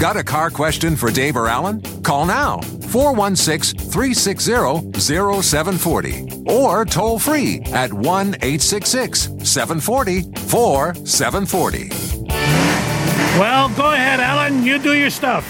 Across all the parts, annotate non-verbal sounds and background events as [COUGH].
Got a car question for Dave or Alan? Call now 416 360 0740 or toll free at 1 866 740 4740. Well, go ahead, Alan. You do your stuff.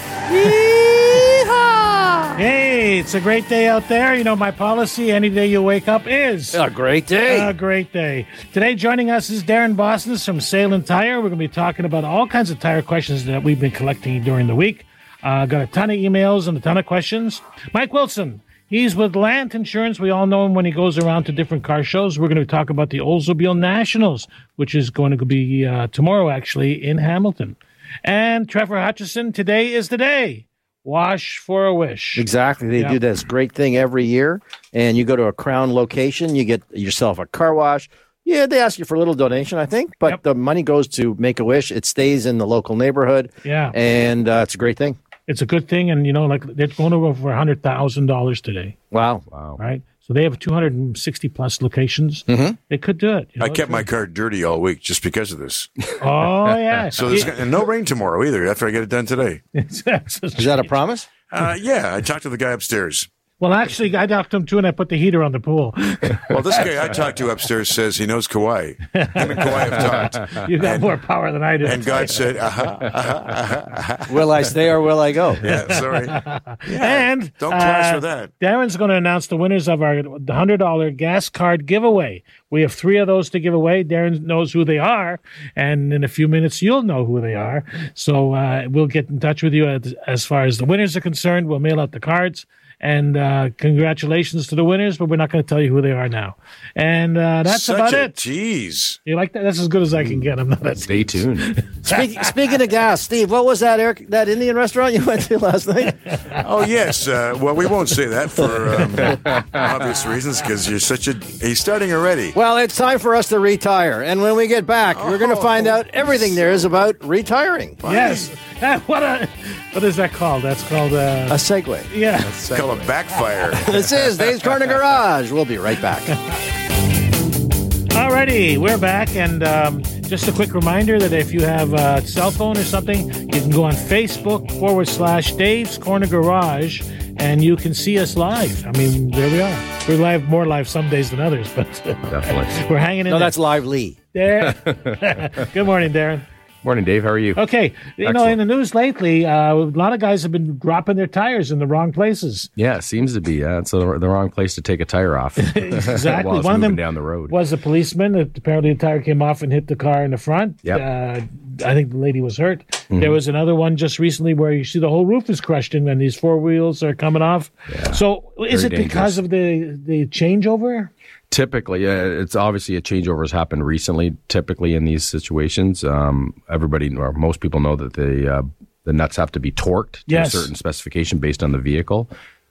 Hey, it's a great day out there. You know, my policy any day you wake up is A great day. a great day. Today, joining us is Darren Boston from Sailun Tire. We're going to be talking about all kinds of tire questions that we've been collecting during the week. Uh, got a ton of emails and a ton of questions. Mike Wilson, he's with Lant Insurance. We all know him when he goes around to different car shows. We're going to talk about the Oldsmobile Nationals, which is going to be uh, tomorrow, actually, in Hamilton. And Trevor Hutchison, today is the day. Wash for a wish. exactly. They Yeah. do this great thing every year. And you go to a Krown location, you get yourself a car wash. Yeah, they ask you for a little donation, I think, but Yep. the money goes to Make a Wish. It stays in the local neighborhood. Yeah. And uh, it's a great thing. It's a good thing. And, you know, like they're going over for $100,000 today. Wow. Wow. right? So they have 260 plus locations. Mm-hmm. They could do it. you know, I kept my car dirty all week just because of this. [LAUGHS] Oh yeah. [LAUGHS] So there's and no rain tomorrow either. After I get it done today. [LAUGHS] Is that a promise? Uh, yeah, I talked to the guy upstairs. Well, actually, I talked to him too, and I put the heater on the pool. [LAUGHS] Well, this guy I talked to upstairs says he knows Kauai. Him and Kauai have talked, [LAUGHS] You've got more power than I do. and God [LAUGHS] said, "Uh-huh, uh-huh, uh-huh, uh-huh." will I stay or will I go? Yeah, sorry. and Don't clash uh, with that. Darren's going to announce the winners of our hundred dollar gas card giveaway. We have three of those to give away. Darren knows who they are, and in a few minutes you'll know who they are. So uh, we'll get in touch with you as, as far as the winners are concerned. We'll mail out the cards. And uh, congratulations to the winners, but we're not going to tell you who they are now. And uh, that's Such about a it. tease. You like that? That's as good as I can get. I'm not. That's Stay tuned. [LAUGHS] Speak, speaking of gas, Steve, what was that Eric, that Indian restaurant you went to last night? Oh yes. Uh, well, we won't say that for um, obvious reasons because you're such a. He's starting already. Well, it's time for us to retire. And when we get back, we're going to find out everything there is about retiring. yes. Ah, [LAUGHS] what a what is that called? That's called uh, A segue. yeah. It's called a backfire. [LAUGHS] This is Dave's Corner Garage. We'll be right back. Alrighty, we're back, and um, just a quick reminder that if you have a cell phone or something, you can go on Facebook forward slash Dave's Corner Garage, and you can see us live. I mean, there we are. We're live more live some days than others, but Definitely. [LAUGHS] we're hanging in No, there. that's Live Lee. there. [LAUGHS] Good morning, Darren. Morning, Dave. How are you? Okay, you know, in the news lately, uh, a lot of guys have been dropping their tires in the wrong places. Yeah, it seems to be. Yeah, it's the, the wrong place to take a tire off. [LAUGHS] [LAUGHS] Exactly. While it's One of them down the road. was a policeman. Apparently, the tire came off and hit the car in the front. Yep. Uh, I think the lady was hurt. There was another one just recently where you see the whole roof is crushed in, and these four wheels are coming off. Yeah. So, is Very it because of the the changeover? Typically, uh, it's obviously a changeover has happened recently. Typically, in these situations, um, everybody or most people know that the uh, the nuts have to be torqued to Yes. a certain specification based on the vehicle,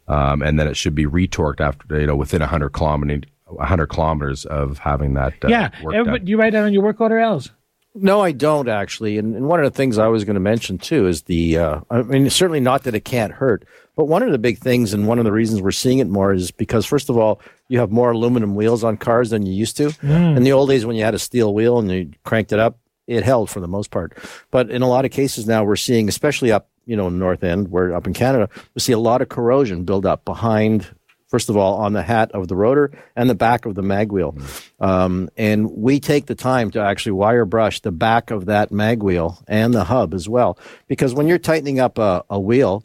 um, and then it should be retorqued after you know within hundred kilometers. 100 kilometers of having that uh, yeah. work Everybody, you write that on your work order, Els. No, I don't actually. And, and one of the things I was going to mention too is the, uh, I mean, certainly not that it can't hurt, but one of the big things and one of the reasons we're seeing it more is because, first of all, you have more aluminum wheels on cars than you used to. In the old days, when you had a steel wheel and you cranked it up, it held for the most part. But in a lot of cases now, we're seeing, especially up, you know, north end, where up in Canada, we see a lot of corrosion build up behind first of all, on the hat of the rotor and the back of the mag wheel. Um, and we take the time to actually wire brush the back of that mag wheel and the hub as well. Because when you're tightening up a, a wheel,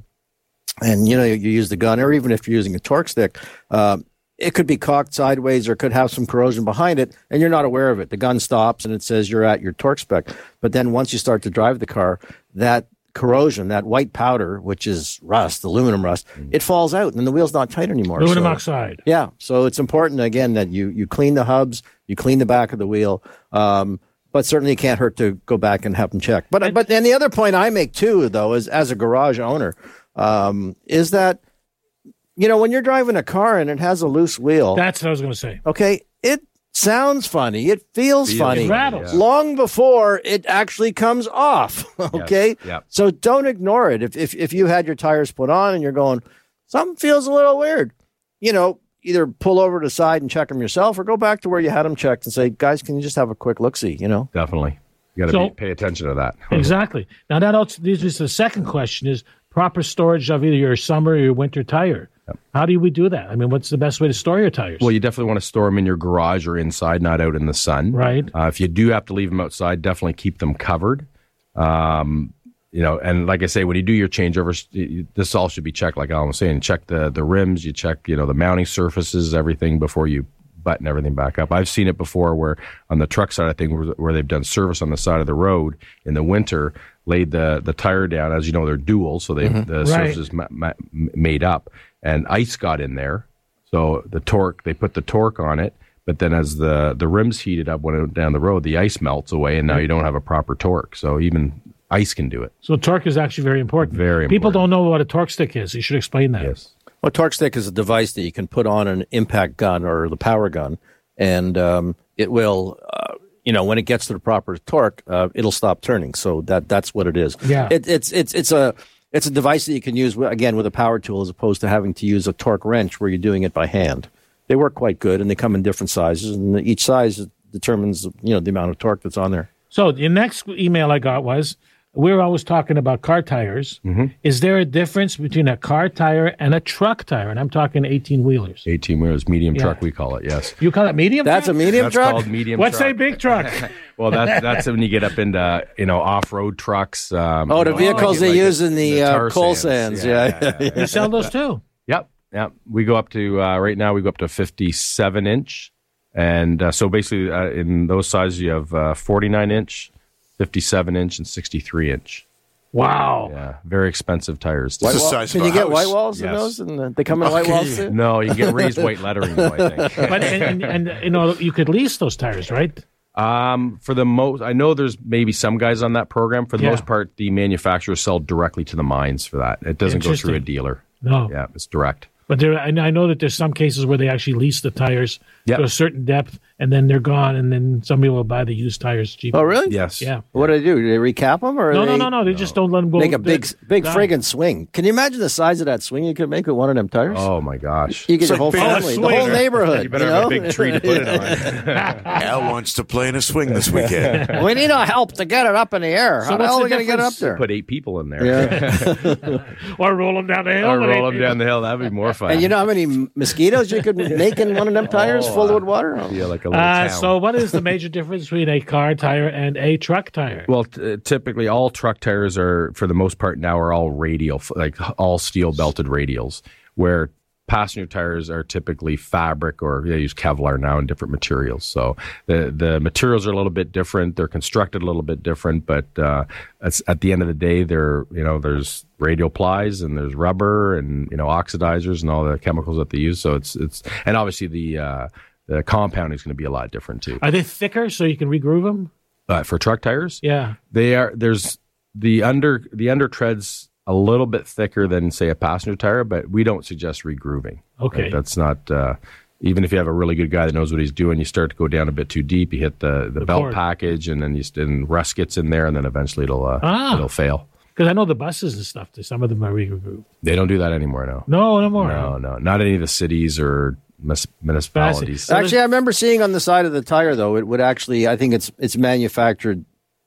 and you know you use the gun, or even if you're using a torque stick, uh, it could be cocked sideways or could have some corrosion behind it, and you're not aware of it. The gun stops and it says you're at your torque spec. But then once you start to drive the car, that corrosion, that white powder, which is rust, aluminum rust, it falls out and the wheel's not tight anymore. Aluminum So- oxide. yeah, so it's important again that you you clean the hubs, you clean the back of the wheel. Um, but certainly it can't hurt to go back and have them checked. But but then the other point I make too, though, is as a garage owner, um, is that you know when you're driving a car and it has a loose wheel, That's what I was going to say. okay, it sounds funny, it feels Feels funny, It rattles. Yeah. long before it actually comes off. [LAUGHS] Okay, Yep. so don't ignore it. If, if if you had your tires put on and you're going, something feels a little weird, you know, either pull over to the side and check them yourself, or go back to where you had them checked and say, guys, can you just have a quick look see? You know, Definitely. You got to So- pay attention to that. [LAUGHS] Exactly. Now that also leads me to the second question: is proper storage of either your summer or your winter tire. How do we do that? I mean, what's the best way to store your tires? Well, you definitely want to store them in your garage or inside, not out in the sun. Right. Uh, if you do have to leave them outside, definitely keep them covered. Um, you know, and like I say, when you do your changeovers, this all should be checked. Like Alan was saying, check the the rims, you check you know the mounting surfaces, everything before you button everything back up. I've seen it before where on the truck side of thing where, where they've done service on the side of the road in the winter, laid the the tire down. As you know, they're dual, so they the surface is ma- ma- made up, and ice got in there. So the torque, they put the torque on it, but then as the the rims heated up when it went down the road, the ice melts away, and now you don't have a proper torque. So even ice can do it. so torque is actually very important. Very People important. don't know what a torque stick is. You should explain that. Yes. Well, torque stick is a device that you can put on an impact gun or the power gun, and um, it will, uh, you know, when it gets to the proper torque, uh, it'll stop turning. So that that's what it is. Yeah. it, it's it's it's a it's a device that you can use again with a power tool as opposed to having to use a torque wrench where you're doing it by hand. They work quite good, and they come in different sizes, and each size determines you know the amount of torque that's on there. So the next email I got was we were always talking about car tires. Mm-hmm. Is there a difference between a car tire and a truck tire? And I'm talking 18 wheelers. 18 wheels, medium Yeah. truck, we call it. Yes. You call it medium? That's a truck? medium That's truck. called medium What's truck. a big truck? [LAUGHS] Well, that's that's when you get up into you know off road trucks. Um, Oh, the know, vehicles like- they like use in the, uh, coal sands, yeah. you sell those too. Yep, yep. We go up to uh, right now. We go up to fifty-seven inch, and uh, so basically uh, in those sizes you have uh, forty-nine inch, fifty-seven inch, and sixty-three inch. Wow. Yeah, very expensive tires. It's the Wall- size Can you get house. white walls in those? And uh, they come in white walls too. No, you can get raised white [LAUGHS] lettering. though, I think. But and, and, and you know you could lease those tires, right? Um, for the most, I know there's maybe some guys on that program. For the Yeah. most part, the manufacturers sell directly to the mines for that. It doesn't go through a dealer. No. Yeah, it's direct. But there, I know I know that there's some cases where they actually lease the tires Yep. to a certain depth, and then they're gone, and then somebody will buy the used tires cheap. Oh, really? Yes. Yeah. What do they do? Do they recap them or No, they no, no, no. They just don't let them go. make a big, they're big done. friggin' swing? Can you imagine the size of that swing you could make with one of them tires? Oh my gosh. You get your like whole family, the whole neighborhood. You better you have a big tree to put it on. [LAUGHS] Al wants to play in a swing this weekend. [LAUGHS] we need our help to get it up in the air. How the hell are the we going to get it up there? Put eight people in there. Yeah. [LAUGHS] or roll them down the hill. or roll them down the hill. That'd be more fun. and you know how many mosquitoes you could make in one of them tires oh, full of uh, water? Oh. Feel like a little Uh, town. so, what is the major difference between a car tire and a truck tire? Well, t- uh, typically all truck tires are, for the most part now, are all radial, like all steel belted radials, where passenger tires are typically fabric or they use Kevlar now in different materials. So the the materials are a little bit different. They're constructed a little bit different, but uh, at the end of the day, they're you know there's radial plies and there's rubber and you know oxidizers and all the chemicals that they use. So it's it's and obviously the uh, the compounding is going to be a lot different too. Are they thicker so you can regroove them? Uh, for truck tires, Yeah. they are there's the under the under treads a little bit thicker than say a passenger tire, but we don't suggest regrooving. Okay. Like, that's not uh, even if you have a really good guy that knows what he's doing. You start to go down a bit too deep. You hit the, the, belt cord. package, and then you st- and rust gets in there, and then eventually it'll uh, Ah. it'll fail. Because I know the buses and stuff, some of them are regrooved. They don't do that anymore now. No, no more. No, no, not any of the cities or mus- municipalities. So Actually, I remember seeing on the side of the tire though, it would actually. I think it's it's manufactured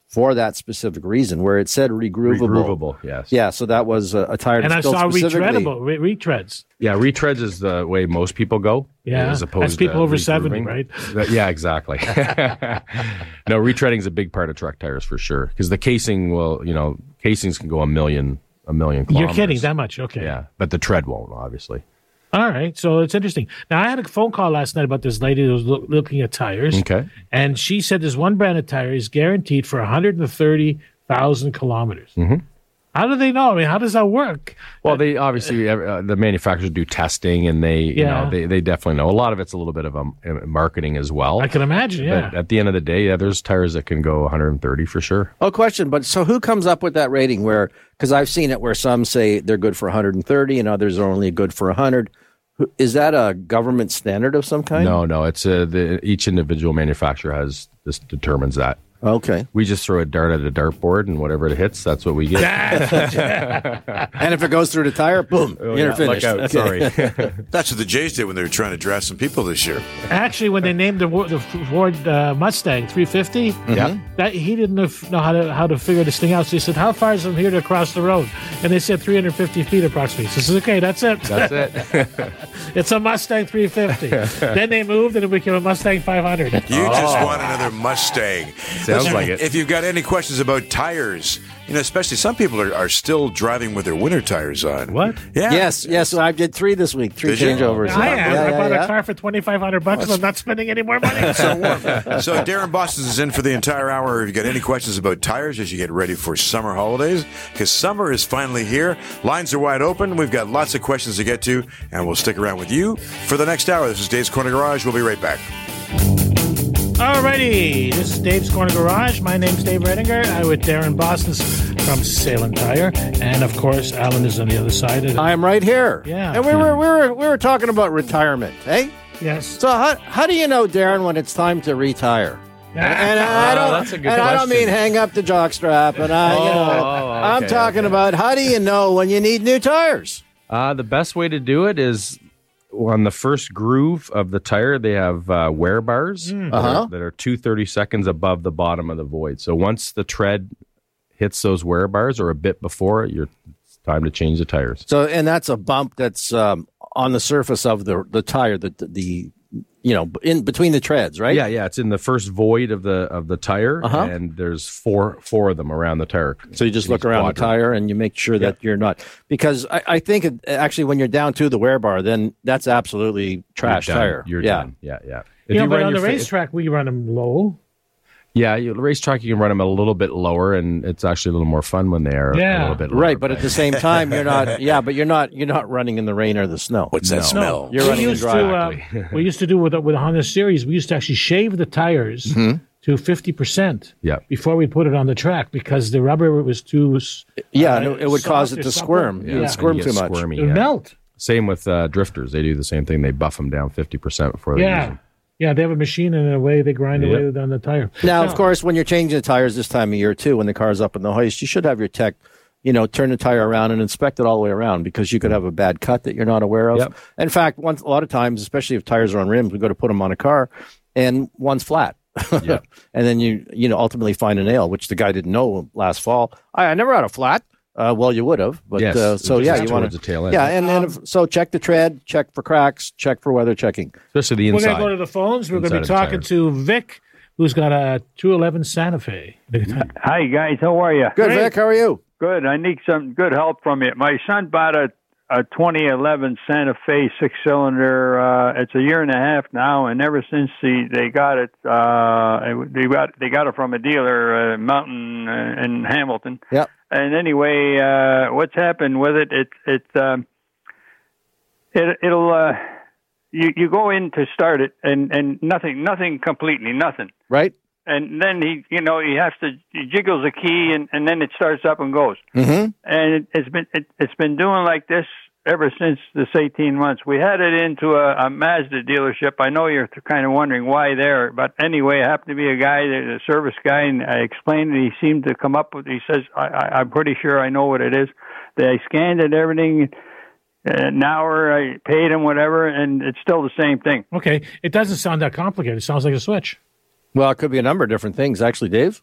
for that specific reason, where it said regroovable. Regroovable, yes. Yeah, so that was a, a tire And I that's built saw specifically. retreadable, re- retreads. Yeah, retreads is the way most people go. Yeah, as opposed that's people to over 70, right? Yeah, exactly. [LAUGHS] no, retreading is a big part of truck tires for sure because the casing will, you know, casings can go a million, a million You're kidding, that much? Okay. Yeah, but the tread won't, obviously. All right. So it's interesting. Now, I had a phone call last night about this lady who was loo- looking at tires. Okay. And she said this one brand of tire is guaranteed for 130,000 kilometers. Mm-hmm. How do they know? I mean, how does that work? Well, they obviously uh, the manufacturers do testing, and they you Yeah. know they, they definitely know. A lot of it's a little bit of um, marketing as well. I can imagine. Yeah. But at the end of the day, yeah, there's tires that can go 130 for sure. Oh, question. But so who comes up with that rating where, because I've seen it where some say they're good for 130 and others are only good for 100. Is that a government standard of some kind? No, no, it's uh, the each individual manufacturer has this determines that. Okay. We just throw a dart at a dartboard, and whatever it hits, that's what we get. [LAUGHS] [LAUGHS] And if it goes through the tire, boom, you're finished. Out, Okay. [LAUGHS] Sorry. That's what the Jays did when they were trying to draft some people this year. Actually, when they named the, the Ford uh, Mustang 350, Yeah. that he didn't know, how to how to figure this thing out. So he said, "How far is from here to across the road?" And they said 350 feet approximately. So he says, "Okay, that's it. That's it. it's a Mustang 350." then they moved, and it became a Mustang 500. You just want another Mustang. Sounds Listen, like it. If you've got any questions about tires, you know, especially some people are, are still driving with their winter tires on. What? Yeah. Yes, yes. I did three this week, three Did you? changeovers. I am. Yeah, I yeah, bought yeah. a car for 2500 bucks, and I'm not spending any more money. [LAUGHS] So warm. So Darren Boston is in for the entire hour. If you got any questions about tires as you get ready for summer holidays, because summer is finally here. Lines are wide open. We've got lots of questions to get to, and we'll stick around with you for the next hour. This is Dave's Corner Garage. We'll be right back. Alrighty, this is Dave's Corner Garage. My name's Dave Redinger. I'm with Darren Boston from Sailun Tire, and of course, Alan is on the other side. Of the, I'm right here. Yeah. And we were we were we were talking about retirement, hey? yes. So how how do you know, Darren, when it's time to retire? And I don't, that's a good and I don't mean hang up the jockstrap, and I, you know, Oh, I'm talking okay. about how do you know when you need new tires? Uh, the best way to do it is on the first groove of the tire, they have uh, wear bars that, Uh-huh. are, that are two thirty seconds above the bottom of the void. So once the tread hits those wear bars or a bit before you're it's time to change the tires. So, and that's a bump that's um, on the surface of the the tire, the the you know in between the treads, right? Yeah, yeah, it's in the first void of the of the tire, Uh-huh. and there's four four of them around the tire. So you just in look each around the tire and you make sure that you're not because I, I think it, actually when you're down to the wear bar, then that's absolutely trash You're tire. You're yeah. done. Yeah, yeah. If You know, but run on the fa- racetrack, we run them low. Yeah, you, racetrack you can run them a little bit lower, and it's actually a little more fun when they are Yeah. a little bit lower. Right, but at the same time, you're not. [LAUGHS] Yeah, but you're not. You're not running in the rain or the snow. What's that No. smell? You're we running used dry. to uh, [LAUGHS] we used to do with with a Honda Series. We used to actually shave the tires Mm-hmm. to fifty percent. Yeah. Before we put it on the track because the rubber was too. Yeah, uh, it, it would cause it to squirm. Yeah. It would squirm too much. squirmy, It would yeah. melt. Same with uh, drifters; they do the same thing. They buff them down fifty percent before they use Yeah. them. Yeah, they have a machine and a way they grind Yep. away on the tire. Now, of course, when you're changing the tires this time of year too, when the car's up in the hoist, you should have your tech, you know, turn the tire around and inspect it all the way around because you could have a bad cut that you're not aware of. Yep. In fact, once a lot of times, especially if tires are on rims, we go to put them on a car, and one's flat. Yep. [LAUGHS] and then you you know ultimately find a nail, which the guy didn't know last fall. I, I never had a flat. Uh, well, you would have, but Yes, uh, so yeah, you want towards the tail end. Yeah, and then if, so check the tread, check for cracks, check for weather checking. especially the We're going to go to the phones. We're going to be Inside of the talking to Vic, who's got a 211 Santa Fe. Hi guys, how are you? Good, Great. Vic. How are you? Good. I need some good help from you. My son bought a a 2011 Santa Fe six cylinder. Uh, it's a year and a half now, and ever since he, they got it, uh, they got they got it from a dealer, uh, Mountain uh, in Hamilton. Yep. And anyway, uh, what's happened with it? It it um, it it'll uh, you you go in to start it, and and nothing nothing completely nothing. Right. And then he, you know, he has to he jiggles a key, and and then it starts up and goes. Mm-hmm. And it, it's been it, it's been doing like this ever since this 18 months. We had it into a, a Mazda dealership. I know you're kind of wondering why there, but anyway, it happened to be a guy, a service guy, and I explained it. He seemed to come up with. He says, I, I, "I'm pretty sure I know what it is." They scanned it, everything. An hour, I paid him whatever, and it's still the same thing. Okay, it doesn't sound that complicated. It sounds like a switch. Well, it could be a number of different things, actually, Dave.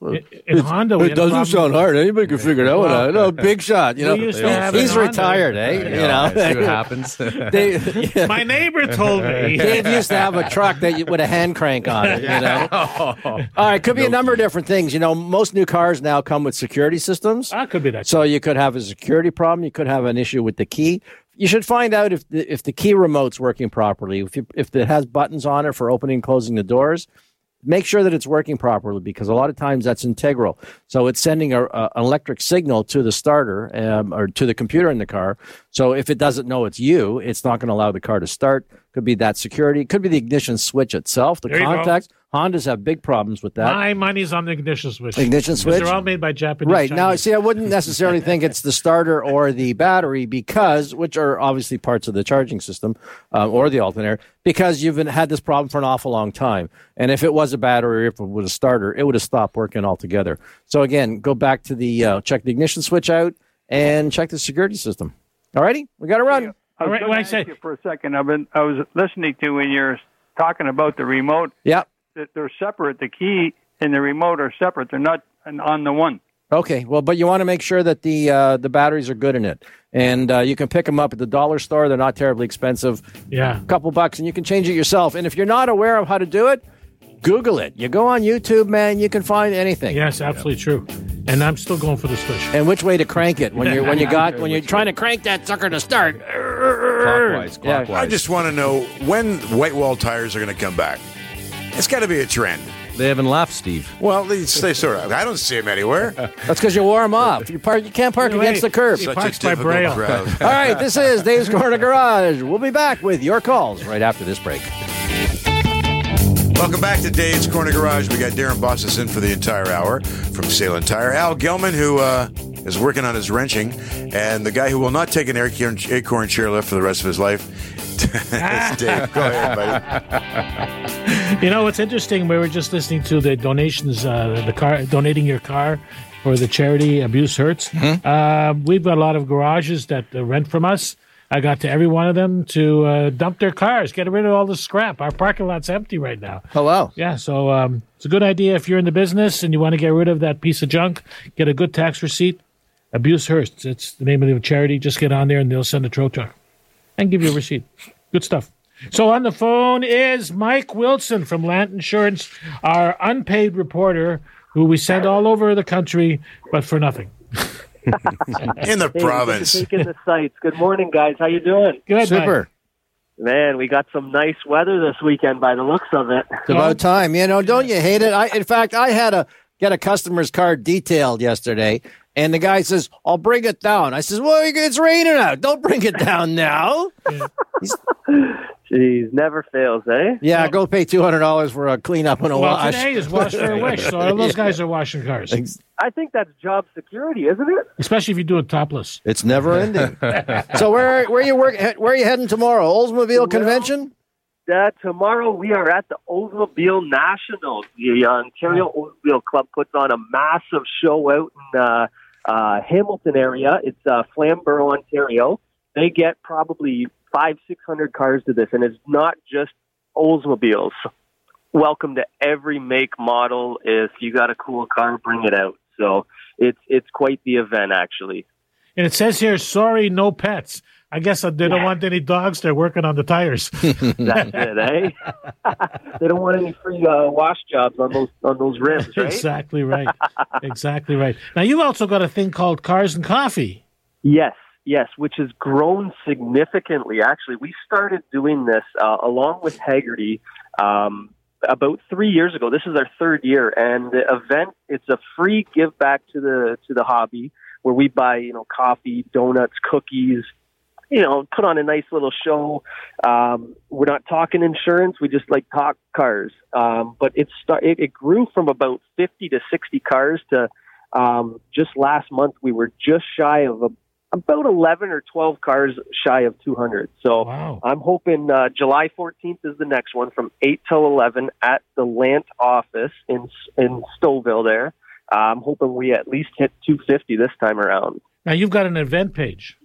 In Honda, it doesn't problem- sound hard. Anybody can figure it out. Well, no, [LAUGHS] big shot. You know, used to have it he's in Honda. retired, eh? You know, see what happens. [LAUGHS] They- yeah. My neighbor told me. [LAUGHS] Dave used to have a truck that you, with a hand crank on it. You know. All right, could be a number of different things. You know, most new cars now come with security systems. Ah, could be that. So you could have a security problem. You could have an issue with the key. You should find out if the, if the key remote's working properly. If you, if it has buttons on it for opening and closing the doors, make sure that it's working properly because a lot of times that's integral. So it's sending a, a, an electric signal to the starter um, or to the computer in the car. So if it doesn't know it's you, it's not going to allow the car to start. Could be that security. Could be the ignition switch itself, the There contacts. Hondas have big problems with that. My money's on the ignition switch. Ignition switch? They're all made by Japanese. Right now, see, I wouldn't necessarily think it's the starter or the battery because, which are obviously parts of the charging system um, or the alternator, because you've been, had this problem for an awful long time. And if it was a battery or if it was a starter, it would have stopped working altogether. So again, go back to the uh, check the ignition switch out and check the security system. All righty, we got to run. I was All right, gonna when I ask say- you for a second. I've been I was listening to when you're talking about the remote. Yeah. that They're separate. The key and the remote are separate. They're not on the one. Okay, well, but you want to make sure that the uh, the batteries are good in it, and uh, you can pick them up at the dollar store. They're not terribly expensive. Yeah. a couple bucks, and you can change it yourself. And if you're not aware of how to do it, Google it. You go on YouTube, man. You can find anything. Yes, absolutely true. And I'm still going for the switch. And which way to crank it when you're when you [LAUGHS] got when you're trying to crank that sucker to start. Clockwise, clockwise. I just want to know when white wall tires are going to come back. It's got to be a trend. They haven't left, Steve. Well, they, they sort of. I don't see them anywhere. [LAUGHS] That's because you wore them off. You park. You can't park Wait, against the curb. he Such parks a by difficult Braille. crowd. [LAUGHS] All right, this is Dave's Corner Garage. We'll be back with your calls right after this break. Welcome back to Dave's Corner Garage. We got Darren Boston in for the entire hour from Sailun Tire. Al Gelman, who uh, is working on his wrenching, and the guy who will not take an acorn, acorn stairlift for the rest of his life. [LAUGHS] It's Dave. Go ahead, buddy. [LAUGHS] You know, what's interesting. We were just listening to the donations, uh, the car donating your car for the charity Abuse Hurts. Uh, we've got a lot of garages that uh, rent from us. I got to every one of them to uh, dump their cars, get rid of all the scrap. Our parking lot's empty right now. Hello. Yeah, so um, it's a good idea if you're in the business and you want to get rid of that piece of junk. Get a good tax receipt. Abuse Hurts. It's the name of the charity. Just get on there and they'll send a tow truck and give you a receipt. Good stuff. So on the phone is Mike Wilson from Land Insurance, our unpaid reporter who we send all over the country, but for nothing. [LAUGHS] [LAUGHS] In the Hey, province. Good in the sights. Good morning, guys. How you doing? Good, Mike. Super. Man, we got some nice weather this weekend by the looks of it. It's about time. You know, don't you hate it? I, in fact, I had to get a customer's car detailed yesterday, and the guy says, "I'll bring it down." I says, "Well, it's raining out. Don't bring it down now." [LAUGHS] Jeez, never fails, eh? Yeah, go pay two hundred dollars for a cleanup and a Well, wash. today is wash for a wish, so [LAUGHS] all those guys are washing cars, I think that's job security, isn't it? especially if you do it topless. It's never ending. [LAUGHS] so where where you work? Where are you heading tomorrow? Oldsmobile Convention. Uh, tomorrow we are at the Oldsmobile Nationals. The Ontario Oldsmobile Club puts on a massive show out in uh, uh, Hamilton area. It's uh, Flamborough, Ontario. They get probably five, six hundred cars to this, and it's not just Oldsmobiles. Welcome to every make model. If you got a cool car, bring it out. So it's it's quite the event, actually. And it says here, sorry, no pets. I guess they don't want any dogs. They're working on the tires. [LAUGHS] That's it, eh? [LAUGHS] they don't want any free uh, wash jobs on those on those rims, right? exactly right. exactly right. Now, you've also got a thing called Cars and Coffee. Yes, yes, which has grown significantly. Actually, we started doing this uh, along with Hagerty um, about three years ago. This is our third year, and the event it's a free give back to the to the hobby where we buy you know coffee, donuts, cookies. You know, put on a nice little show. Um, we're not talking insurance; we just like talk cars. Um, but it, start, it it grew from about fifty to sixty cars to um, just last month we were just shy of a, about 11 or 12 cars shy of 200. So Wow. I'm hoping uh, July 14th is the next one from 8 till 11 at the Lant office in in Stouffville there. Uh, I'm hoping we at least hit 250 this time around. Now, you've got an event page.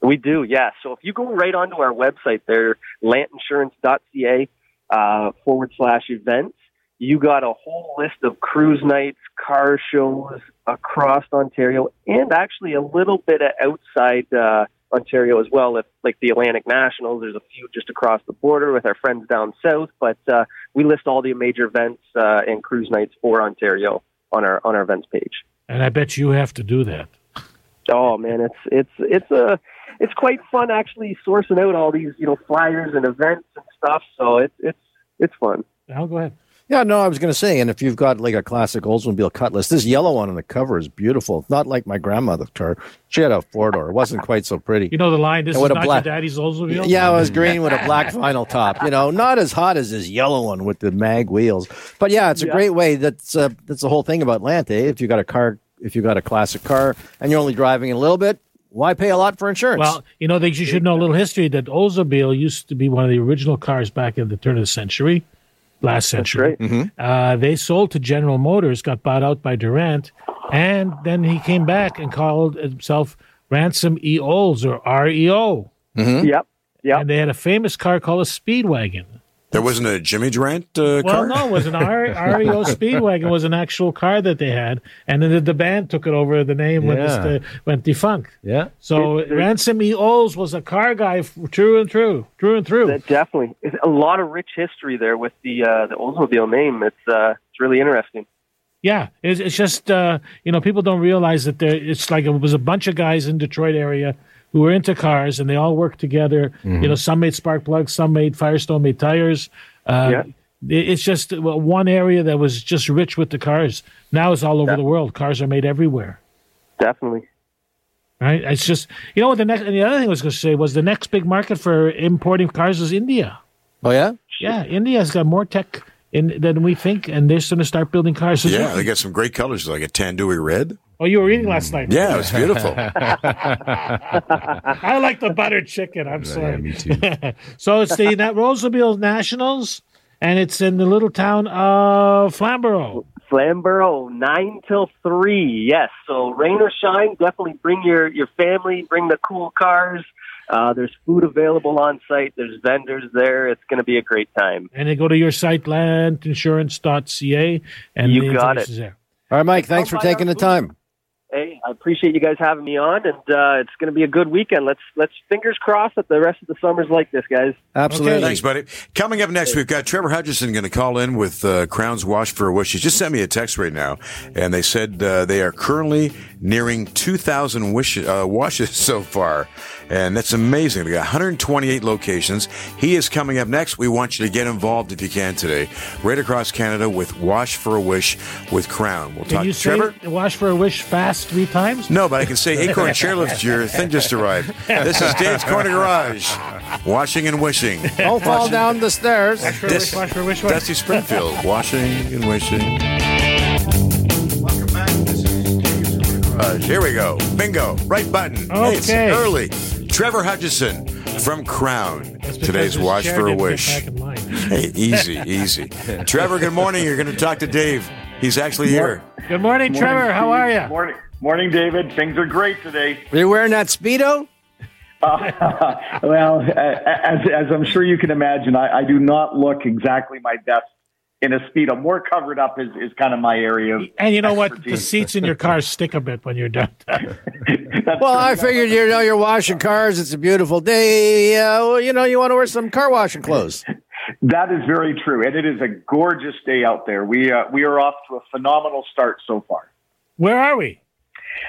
We do, yeah. So if you go right onto our website there, lantinsurance.ca uh, forward slash events, you got a whole list of cruise nights, car shows across Ontario, and actually a little bit of outside uh, Ontario as well. If like the Atlantic Nationals, there's a few just across the border with our friends down south. But uh, we list all the major events uh, and cruise nights for Ontario on our on our events page. And I bet you have to do that. Oh man, it's it's it's a it's quite fun actually sourcing out all these you know flyers and events and stuff. So it's it's it's fun. Al, go ahead. Yeah, no, I was going to say, and if you've got like a classic Oldsmobile Cutlass, this yellow one on the cover is beautiful. Not like my grandmother's car. She had a four door. It wasn't quite so pretty. You know the line. This And is with a not black- your daddy's Oldsmobile. Yeah, it was green with a black [LAUGHS] vinyl top. You know, not as hot as this yellow one with the mag wheels. But yeah, it's a Yeah. great way. That's uh, that's the whole thing about Lante. eh? If you got a car, if you got a classic car, and you're only driving a little bit, why pay a lot for insurance? Well, you know, they, you should know a little history that Oldsmobile used to be one of the original cars back in the turn of the century, last century. right. Uh, they sold to General Motors, got bought out by Durant, and then he came back and called himself Ransom E. Olds or REO. Yep. Yep. And they had a famous car called a Speedwagon. There wasn't a Jimmy Durante uh, Well, car? no, it was an R- [LAUGHS] REO Speedwagon was an actual car that they had, and then the, the band took it over. The name went, Yeah. uh, went defunct. Yeah. So Ransom E. Olds was a car guy, f- true and true, true and true. That definitely It's a lot of rich history there with the uh, the Oldsmobile name. It's uh, it's really interesting. Yeah, it's, it's just uh, you know people don't realize that there. It's like it was a bunch of guys in Detroit area who were into cars, and they all worked together. You know, some made spark plugs, some made Firestone, made tires. Uh, Yeah. It's just one area that was just rich with the cars. Now it's all over the world. Cars are made everywhere. Definitely. Right? It's just you know what the next. And the other thing I was going to say was the next big market for importing cars is India. oh yeah, Yeah, India's got more tech in than we think, and they're going to start building cars. Yeah, they got some great colors like a tandoori red. Oh, you were eating last night. Yeah, it was beautiful. [LAUGHS] I like the buttered chicken. I'm Yeah, sorry. me too. [LAUGHS] so it's the Na- Roosevelt Nationals, and it's in the little town of Flamborough. Flamborough, nine till three. Yes. So rain or shine, definitely bring your your family. Bring the cool cars. Uh, there's food available on site. There's vendors there. It's going to be a great time. And they go to your site, landinsurance.ca, and You the got information's there. all right, Mike. Thanks for I'll buy taking the our food. time. Hey, I appreciate you guys having me on, and uh, it's going to be a good weekend. Let's let's fingers crossed that the rest of the summer's like this, guys. Absolutely. Thanks, buddy. Coming up next, we've got Trevor Hutchison going to call in with uh, Krown's Wash for a Wish. He just sent me a text right now, and they said uh, they are currently nearing 2,000 wish, uh, washes [LAUGHS] so far. And that's amazing. They got 128 locations. He is coming up next. We want you to get involved if you can today, right across Canada with Wash for a Wish with Krown. We'll Can talk you to Trevor. say wash for a wish fast three times? No, but I can say Acorn [LAUGHS] Stairlift, your thing just arrived. This is Dave's Corner Garage. Washing and wishing. Don't fall down the stairs. Wash for a This- wish, wash for a wish. wash. Dusty Springfield. [LAUGHS] Washing and wishing. Welcome back. This is Dave's Corner Garage. Here we go. Bingo. Right button. Hey, it's Okay. early. Trevor Hutchison from Krown. Today's Wash for a Wish. back in line. [LAUGHS] Hey, easy, easy. [LAUGHS] Trevor, good morning. You're going to talk to Dave. He's actually here. Good morning, Trevor. How are you? Morning, morning, David. Things are great today. Are you wearing that speedo? [LAUGHS] Uh, well, as, as I'm sure you can imagine, I, I do not look exactly my best in a speedo. More covered up is, is kind of my area. Of And you know what? The seats in your car stick a bit when you're done. [LAUGHS] [LAUGHS] Well, true. I figured you know you're washing cars. It's a beautiful day. Uh, well, you know you want to wear some car washing clothes. That is very true, and it is a gorgeous day out there. We uh, we are off to a phenomenal start so far. Where are we?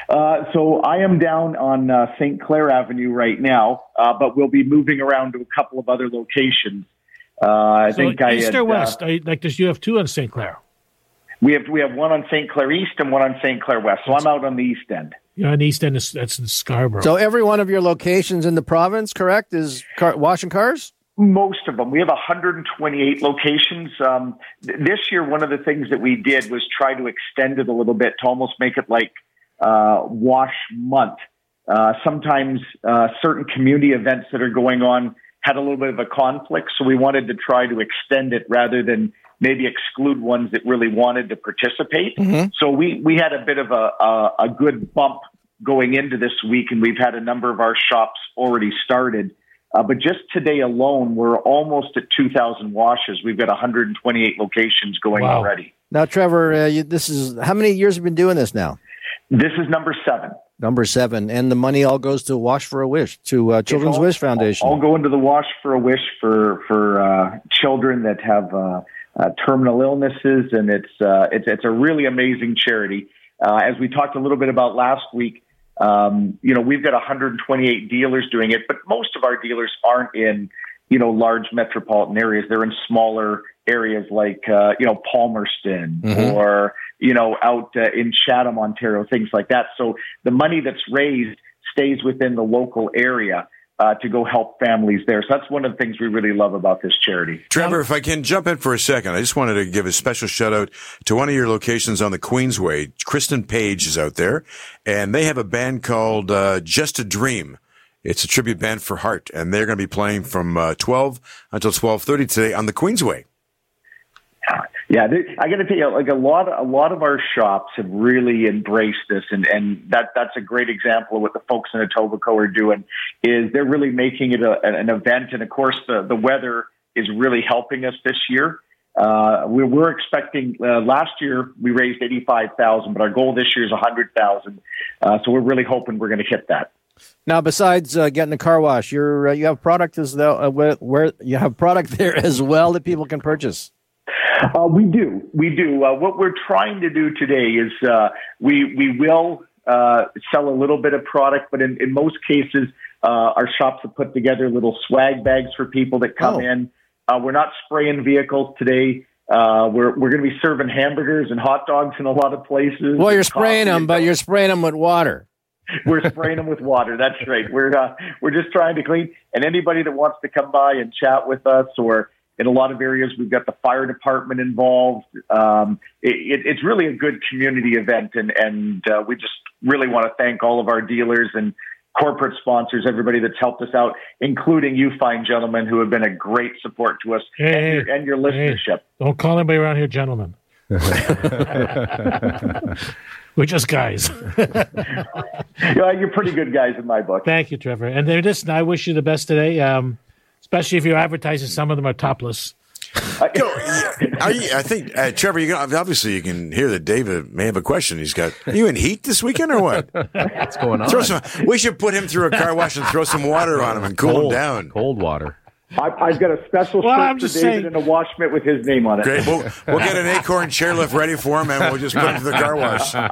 Uh, so I am down on uh, St. Clair Avenue right now, uh, but we'll be moving around to a couple of other locations. Uh, I So think I east had, or uh, west? Are you- like this, you have two in St. Clair. we have we have one on St. Clair East and one on St. Clair West. So I'm out on the east end. You're on the east end. Is, that's in Scarborough. So every one of your locations in the province, correct, is car- washing cars. Most of them. We have 128 locations. Um, th- this year, one of the things that we did was try to extend it a little bit to almost make it like uh, Wash Month. Uh, sometimes uh, certain community events that are going on had a little bit of a conflict, so we wanted to try to extend it rather than maybe exclude ones that really wanted to participate. So we we had a bit of a, a a good bump going into this week, and we've had a number of our shops already started. Uh, but just today alone, we're almost at 2,000 washes. We've got 128 locations going Wow. already. Now, Trevor, uh, you, this is how many years have you been doing this now? This is number seven. Number seven, and the money all goes to Wash for a Wish to uh, Children's all- Wish Foundation. I'll go into the Wash for a Wish for for uh, children that have uh, uh, terminal illnesses, and it's uh, it's it's a really amazing charity. Uh, as we talked a little bit about last week, um, you know we've got 128 dealers doing it, but most of our dealers aren't in you know large metropolitan areas. They're in smaller areas like uh, you know Palmerston Mhm. or you know out uh, in Chatham, Ontario, things like that. So the money that's raised stays within the local area uh, to go help families there. So that's one of the things we really love about this charity. Trevor, if I can jump in for a second, I just wanted to give a special shout out to one of your locations on the Queensway. Kristen Page is out there, and they have a band called uh, Just a Dream. It's a tribute band for Heart, and they're going to be playing from uh, 12 until 12:30 today on the Queensway. Yeah, I got to tell you, like a lot, a lot of our shops have really embraced this, and and that that's a great example of what the folks in Etobicoke are doing. Is they're really making it a, an event, and of course the the weather is really helping us this year. Uh, we were expecting uh, last year we raised eighty five thousand, but our goal this year is a hundred thousand. Uh, so we're really hoping we're going to hit that. Now, besides uh, getting a car wash, you're uh, you have product as though uh, where, where you have product [LAUGHS] there as well that people can purchase. Uh, we do. We do. Uh, what we're trying to do today is uh, we we will uh, sell a little bit of product, but in, in most cases, uh, our shops have put together little swag bags for people that come Oh. in. Uh, we're not spraying vehicles today. Uh, we're we're going to be serving hamburgers and hot dogs in a lot of places. Well, you're spraying them, but you're spraying them with water. [LAUGHS] we're spraying them with water. That's right. We're uh, we're just trying to clean. And anybody that wants to come by and chat with us, or in a lot of areas, we've got the fire department involved. Um, it, it, it's really a good community event, and and uh, we just really want to thank all of our dealers and corporate sponsors, everybody that's helped us out, including you, fine gentlemen, who have been a great support to us Hey, and, hey, your, and your hey. Don't call anybody around here, gentlemen. [LAUGHS] [LAUGHS] We're just guys. [LAUGHS] Yeah, you're pretty good guys in my book. Thank you, Trevor. And then listen, I wish you the best today. Um, especially if you're advertising, some of them are topless. Yo, are you, I think uh, Trevor, you can, obviously you can hear that David may have a question. He's got are you in heat this weekend or what? What's going on? Throw some, we should put him through a car wash and throw some water on him and cool him down. cold water. I, I've got a special Well, shirt I'm for just David saying- and a wash mitt with his name on it. Great. We'll, we'll get an acorn stairlift ready for him and we'll just put him through the car wash. [LAUGHS]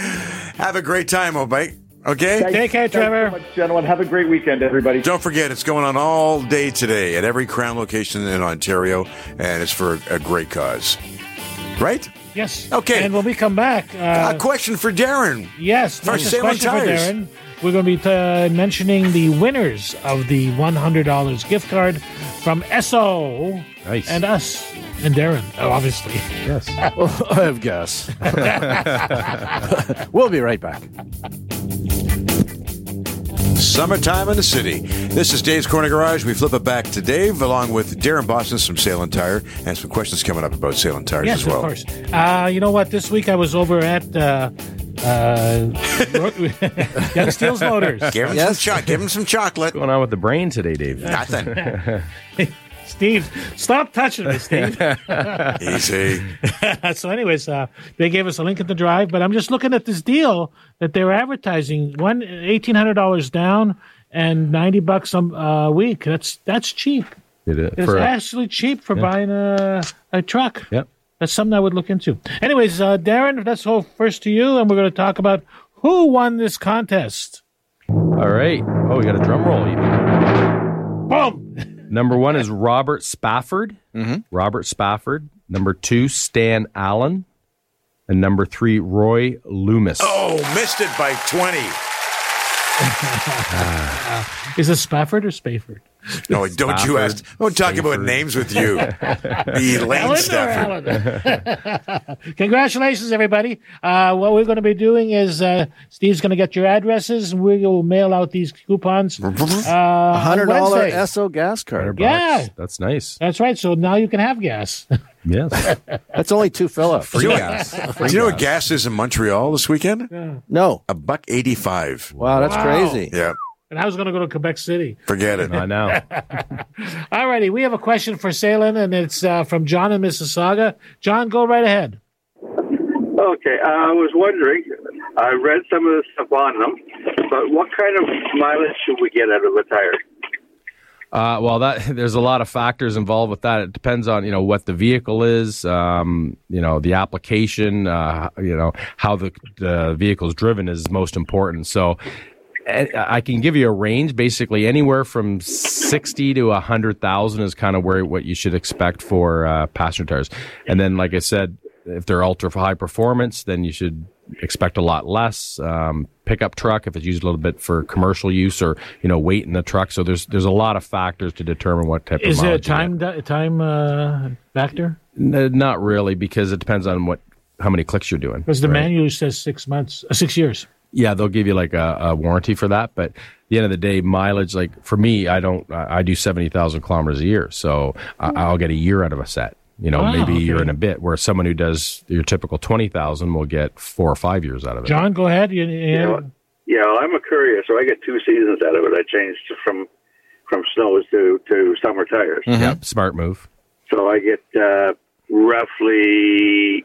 [LAUGHS] Have a great time, Obike. Okay? Thanks- Take care, thanks so Trevor. much, gentlemen. Have a great weekend, everybody. Don't forget, it's going on all day today at every Krown location in Ontario, and it's for a great cause. Right? Yes. Okay. And when we come back, uh, a question for Darren. yes, for next Salem question for Darren. We're going to be uh, mentioning the winners of the $100 gift card from Esso Nice. and us and Darren, oh, obviously. Yes. I [LAUGHS] have gas. [LAUGHS] [LAUGHS] we'll be right back. Summertime in the city. This is Dave's Corner Garage. We flip it back to Dave along with Darren Boston from Sailun Tire and some questions coming up about Sailun Tires Yes, as well. of course. Uh, you know what? This week I was over at uh, uh, [LAUGHS] [LAUGHS] Young Steels Motors. Give him, Yes. some cho- give him some chocolate. What's going on with the brain today, Dave? Nothing. [LAUGHS] Steve, stop touching me, Steve. [LAUGHS] Easy. [LAUGHS] so, anyways, uh, they gave us a link in the drive, but I'm just looking at this deal that they were advertising one eighteen hundred dollars down and ninety bucks a uh, week. That's that's cheap. It is. It's for a- actually cheap for buying a a truck. Yep. That's something I would look into. Anyways, uh, Darren, let's go first to you, and we're going to talk about who won this contest. All right. Oh, we got a drum roll. even. Boom. Number one is Robert Spafford. Mm-hmm. Robert Spafford. Number two, Stan Allen. And number three, Roy Loomis. Oh, missed it by 20. [LAUGHS] Is it Spafford or Spafford? No, don't you Spafford, ask. Don't talk about names with you. The [LAUGHS] Lane Ellen or Stafford. Alan? [LAUGHS] Congratulations, everybody. Uh, what we're going to be doing is uh, Steve's going to get your addresses, and we will mail out these coupons. [LAUGHS] Uh, Hundred Wednesday. dollar Esso gas card. Yeah. That's nice. That's right. So now you can have gas. Yes. That's only two fill ups. Free gas. Do you know what gas is in Montreal this weekend? No. A buck 85. Wow, that's Wow. crazy. Yeah, and I was going to go to Quebec City. forget it. I know. [LAUGHS] All righty. We have a question for Sailun, and it's uh, from John in Mississauga. John, go right ahead. Okay, I was wondering. I read some of the stuff on them, but what kind of mileage should we get out of a tire? Uh, well, that [LAUGHS] there's a lot of factors involved with that. It depends on you know what the vehicle is, um, you know the application, uh, you know how the the vehicle is driven is most important. So, I I can give you a range, basically anywhere from sixty to a hundred thousand is kind of where what you should expect for uh, passenger tires. And then, like I said, if they're ultra high performance, then you should expect a lot less. Um, pickup truck if it's used a little bit for commercial use or you know weight in the truck. So there's there's a lot of factors to determine what type Is of there a time di- time uh, factor? Not really, because it depends on what how many clicks you're doing. Because the right? manual says six months, uh, six years. Yeah, they'll give you like a, a warranty for that, but at the end of the day, mileage. Like for me, I don't. I I do seventy thousand kilometers a year, so I, I'll get a year out of a set. You know, Wow, maybe a year okay. and a bit. Where someone who does your typical twenty thousand will get four or five years out of it. John, go ahead. You, you- Yeah, yeah, well, I'm a courier, so I get two seasons out of it. I changed from from snows to to summer tires. Yep, smart move. So I get uh, roughly,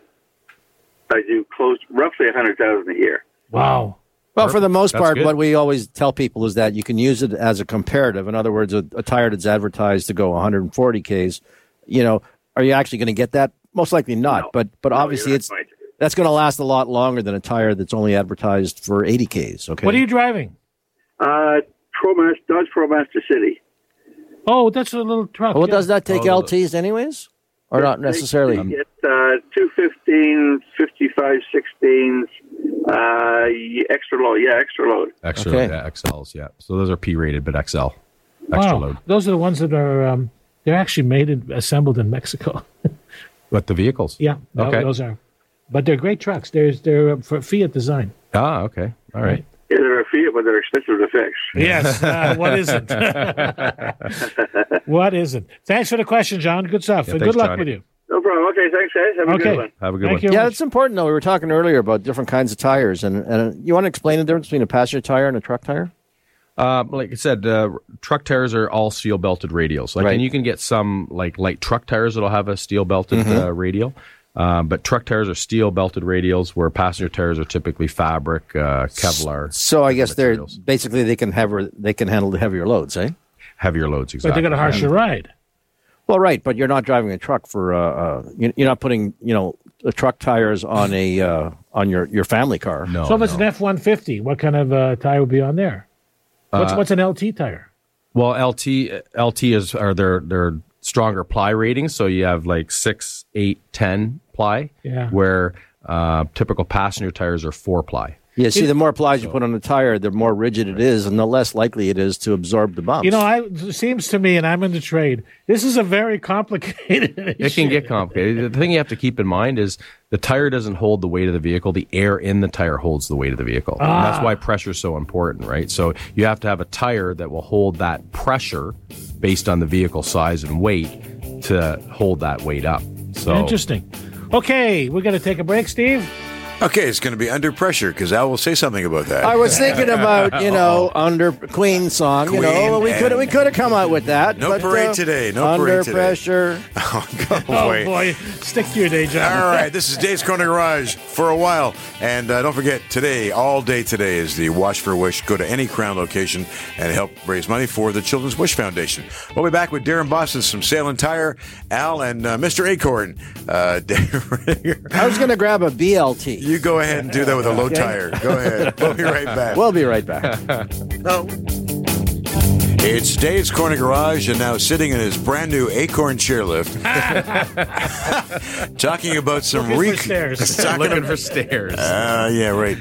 I do close roughly a hundred thousand a year. Wow. Well, for the most That's part, good. what we always tell people is that you can use it as a comparative. In other words, a, a tire that's advertised to go 140 Ks, you know, are you actually going to get that? Most likely not. No. But but No, obviously, it's right. that's going to last a lot longer than a tire that's only advertised for 80 Ks. Okay. What are you driving? Uh, ProMaster, Dodge ProMaster City. Oh, that's a little truck. well, yeah. does that take Oh, LTs anyways, or not necessarily? They get uh, 215, 55, 16s, uh, extra load. Yeah, extra load. Extra Okay. yeah, XLs, yeah. So those are P rated, but XL, extra wow. load. Those are the ones that are um, they're actually made and assembled in Mexico. [LAUGHS] But the vehicles. yeah, tho- Okay. those are. But they're great trucks. They're they're uh, for Fiat design. Ah, okay. All right. Yeah, they're a Fiat, but they're expensive to fix. Yes. [LAUGHS] Uh, what isn't? what isn't? Thanks for the question, John. Good stuff. Yeah, and thanks, good luck John. with you. No problem. Okay, thanks, guys. Have a Okay. good one. Have a good Thank one. you. Yeah, it's important though. We were talking earlier about different kinds of tires, and, and you want to explain the difference between a passenger tire and a truck tire? Uh, like I said, uh, truck tires are all steel belted radials. Like, Right. and you can get some like light truck tires that'll have a steel belted Mm-hmm. uh, radial. Uh, but truck tires are steel belted radials, where passenger tires are typically fabric, uh, Kevlar, So I guess they're basically they can have they can handle the heavier loads, eh? heavier loads. Exactly. But Exactly. they got a harsher ride. Well, right, but you're not driving a truck for uh, uh you- you're not putting you know the truck tires on a uh, on your your family car. No, So if it's no. an F one fifty, what kind of uh, tire would be on there? What's Uh, what's an LT tire? Well, LT LT is are their their stronger ply ratings. So you have like six, eight, ten ply. Yeah. Where uh, typical passenger tires are four ply. Yeah, see, the more plies you put on the tire, the more rigid it is, and the less likely it is to absorb the bumps. You know, I, it seems to me, and I'm in the trade. This is a very complicated. [LAUGHS] It can get complicated. The thing you have to keep in mind is the tire doesn't hold the weight of the vehicle. The air in the tire holds the weight of the vehicle. And that's why pressure is so important, right? So you have to have a tire that will hold that pressure based on the vehicle size and weight to hold that weight up. So Interesting. Okay, we're going to take a break, Steve. Okay, it's going to be under pressure because Al will say something about that. I was thinking about you know [LAUGHS] under Queen song. you know, Queen we could and- we could have come out with that. No but, parade uh, today, no under parade today. pressure. [LAUGHS] oh, go [LAUGHS] Oh away. boy, stick to your day job. All right, this is Dave's Corner Garage for a while. And uh, don't forget, today, all day today, is the Wash for Wish. Go to any Krown location and help raise money for the Children's Wish Foundation. We'll be back with Darren Boston from Sailun Tire, Al, and uh, Mr. Acorn. Uh, Dave, I was going to grab a BLT. You go ahead and do that with a low Okay. tire. Go ahead. We'll be right back. We'll be right back. [LAUGHS] It's Dave's Corner Garage, and now sitting in his brand new Acorn chairlift, [LAUGHS] talking about some Looking for stairs. [LAUGHS] talking looking about- for stairs. Uh, yeah, right.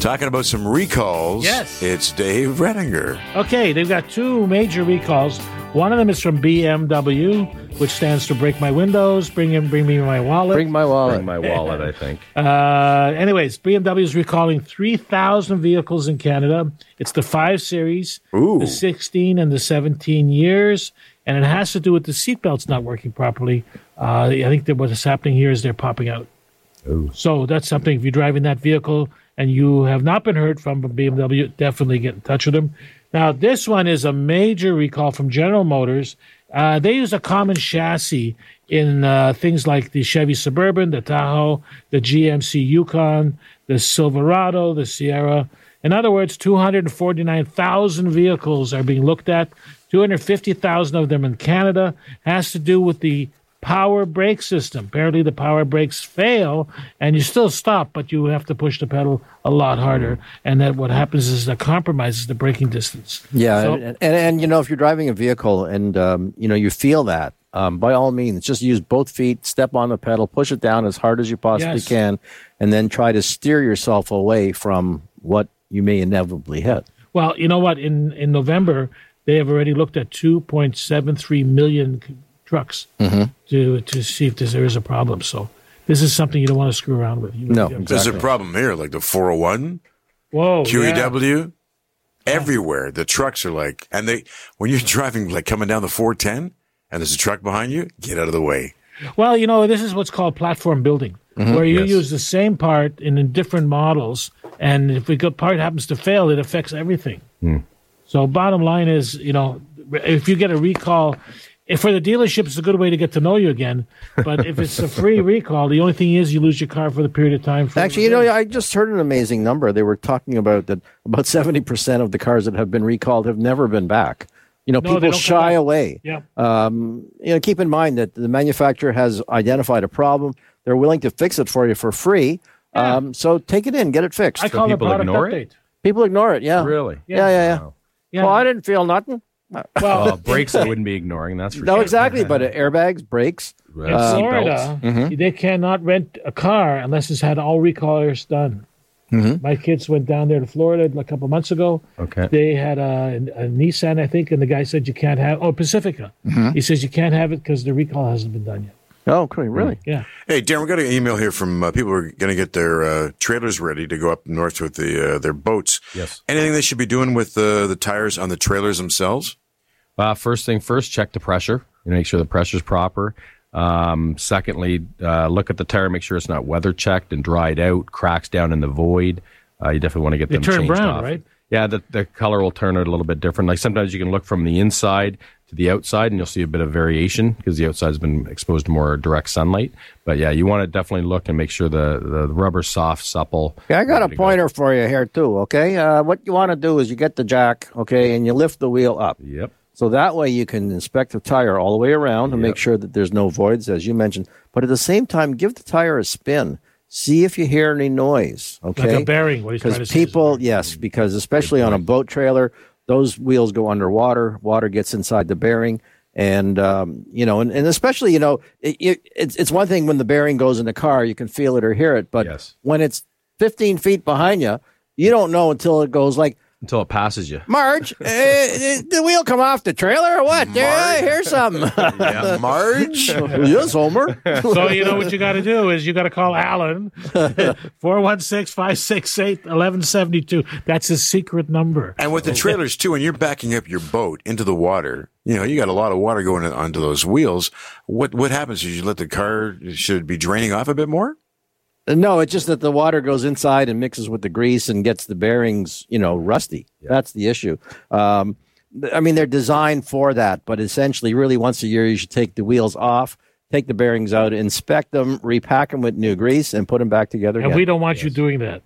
Talking about some recalls. Yes. It's Dave Redinger. Okay, they've got two major recalls. One of them is from BMW, which stands to break my windows, bring in, bring me my wallet. Bring my wallet. Bring my wallet, I think. [LAUGHS] Uh, anyways, BMW is recalling 3,000 vehicles in Canada. It's the 5 Series, Ooh. the 16 and the 17 years, and it has to do with the seatbelts not working properly. Uh, I think that what's happening here is they're popping out. So that's something, if you're driving that vehicle and you have not been heard from BMW, definitely get in touch with them. Now, this one is a major recall from General Motors. Uh, they use a common chassis in uh, things like the Chevy Suburban, the Tahoe, the GMC Yukon, the Silverado, the Sierra. In other words, 249,000 vehicles are being looked at. 250,000 of them in Canada has to do with the power brake system. Apparently, the power brakes fail, and you still stop, but you have to push the pedal a lot harder. And that what happens is that compromises the braking distance. Yeah, So- and, and and you know if you're driving a vehicle and um, you know you feel that, um, by all means, just use both feet, step on the pedal, push it down as hard as you possibly Yes. can, and then try to steer yourself away from what you may inevitably hit. Well, you know what? In in November, they have already looked at 2.73 million trucks Mm-hmm. to to see if there's, a problem. So this is something you don't want to screw around with. You No, you- There's a problem here, like the 401, Whoa. QEW, everywhere. The trucks are like, and they, when you're [LAUGHS] driving, like coming down the 410 and there's a truck behind you, get out of the way. Well, you know, this is what's called platform building, where you Yes. use the same part in, in different models, and if a good part happens to fail, it affects everything. So, bottom line is, you know, if you get a recall. If for the dealership, it's a good way to get to know you again. But if it's a free [LAUGHS] recall, the only thing is you lose your car for the period of time. For Actually, you know, I just heard an amazing number. They were talking about that about [LAUGHS] seventy percent of the cars that have been recalled have never been back. You know, No, people shy away. yeah. Um, you know, keep in mind that the manufacturer has identified a problem. They're willing to fix it for you for free. Yeah. Um, so take it in, get it fixed. I call it a people product ignore update. it? People ignore it. Yeah. Really? Yeah, yeah, yeah. Wow. Yeah. Well, I didn't feel nothing. Well, Well, brakes I [LAUGHS] wouldn't be ignoring. That's for No, sure. exactly. But uh, airbags, brakes. in Uh, seat Florida, belts. they cannot rent a car unless it's had all recalls done. Mm-hmm. My kids went down there to Florida a couple months ago. Okay. They had a, a Nissan, I think, and the guy said you can't have. Oh, Pacifica. Mm-hmm. He says you can't have it because the recall hasn't been done yet. Oh, okay, really? Yeah. Hey, Darren, we got an email here from uh, people who are going to get their uh, trailers ready to go up north with the uh, their boats. Yes. Anything they should be doing with uh, the tires on the trailers themselves? Uh, first thing first, check the pressure. You know, make sure the pressure's proper. Um, secondly, uh, look at the tire, make sure it's not weather checked and dried out, cracks down in the void. Uh, you definitely want to get They them turn changed brown, off. right? Yeah, the, the color will turn out a little bit different. Like sometimes you can look from the inside to the outside, and you'll see a bit of variation because the outside's been exposed to more direct sunlight. But yeah, you want to definitely look and make sure the the, the rubber's soft, supple. Yeah, I got a ready to go. pointer for you here too. Okay, uh, what you want to do is you get the jack, okay, and you lift the wheel up. Yep. So that way you can inspect the tire all the way around and make sure that there's no voids, as you mentioned. But at the same time, give the tire a spin. See if you hear any noise. Okay, Like a bearing, what he's trying to because say people, yes, because especially on a boat trailer, those wheels go underwater. Water gets inside the bearing, and um, you know, and, and especially you know, it, it, it's it's one thing when the bearing goes in the car, you can feel it or hear it, but Yes. when it's 15 feet behind you, you don't know until it goes like. Until it passes you. Marge, uh, did the wheel come off the trailer or what? Yeah, I hear something. [LAUGHS] Yeah, Marge. [LAUGHS] yes, Homer. [LAUGHS] So you know what you got to do is you got to call Alan 416-568-1172. That's his secret number. And with the trailers too, when you're backing up your boat into the water, you know you got a lot of water going onto those wheels. What what happens? is you let the car should it be draining off a bit more? No, it's just that the water goes inside and mixes with the grease and gets the bearings, you know, rusty. That's the issue. Um, I mean, they're designed for that, but essentially, really, once a year, you should take the wheels off, take the bearings out, inspect them, repack them with new grease, and put them back together And again. we don't want you doing that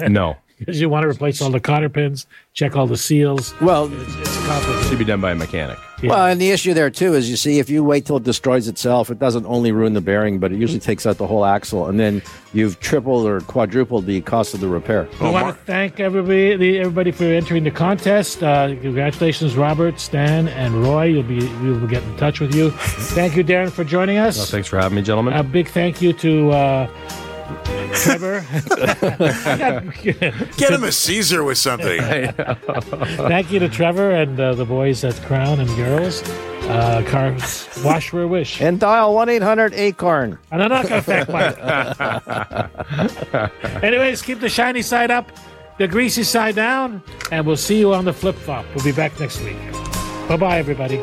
[LAUGHS] No. Because you want to replace all the cotter pins, check all the seals. well, It's, it's complicated. Should be done by a mechanic. well, and the issue there too is, you see, if you wait till it destroys itself, it doesn't only ruin the bearing, but it usually takes out the whole axle, and then you've tripled or quadrupled the cost of the repair. I want to thank everybody, the- everybody for entering the contest. Uh, congratulations, Robert, Stan, and Roy. You'll be we will get in touch with you. Thank you, Darren, for joining us. Well, thanks for having me, gentlemen. A big thank you to uh, Trevor. [LAUGHS] Get him a Caesar with something. [LAUGHS] thank you to Trevor and uh, the boys at Krown and Girls. Uh, cars wash for a wish. And dial 1 800 Acorn. And I'm not going to thank Mike. Anyways, keep the shiny side up, the greasy side down, and we'll see you on the flip flop. We'll be back next week. Bye bye, everybody.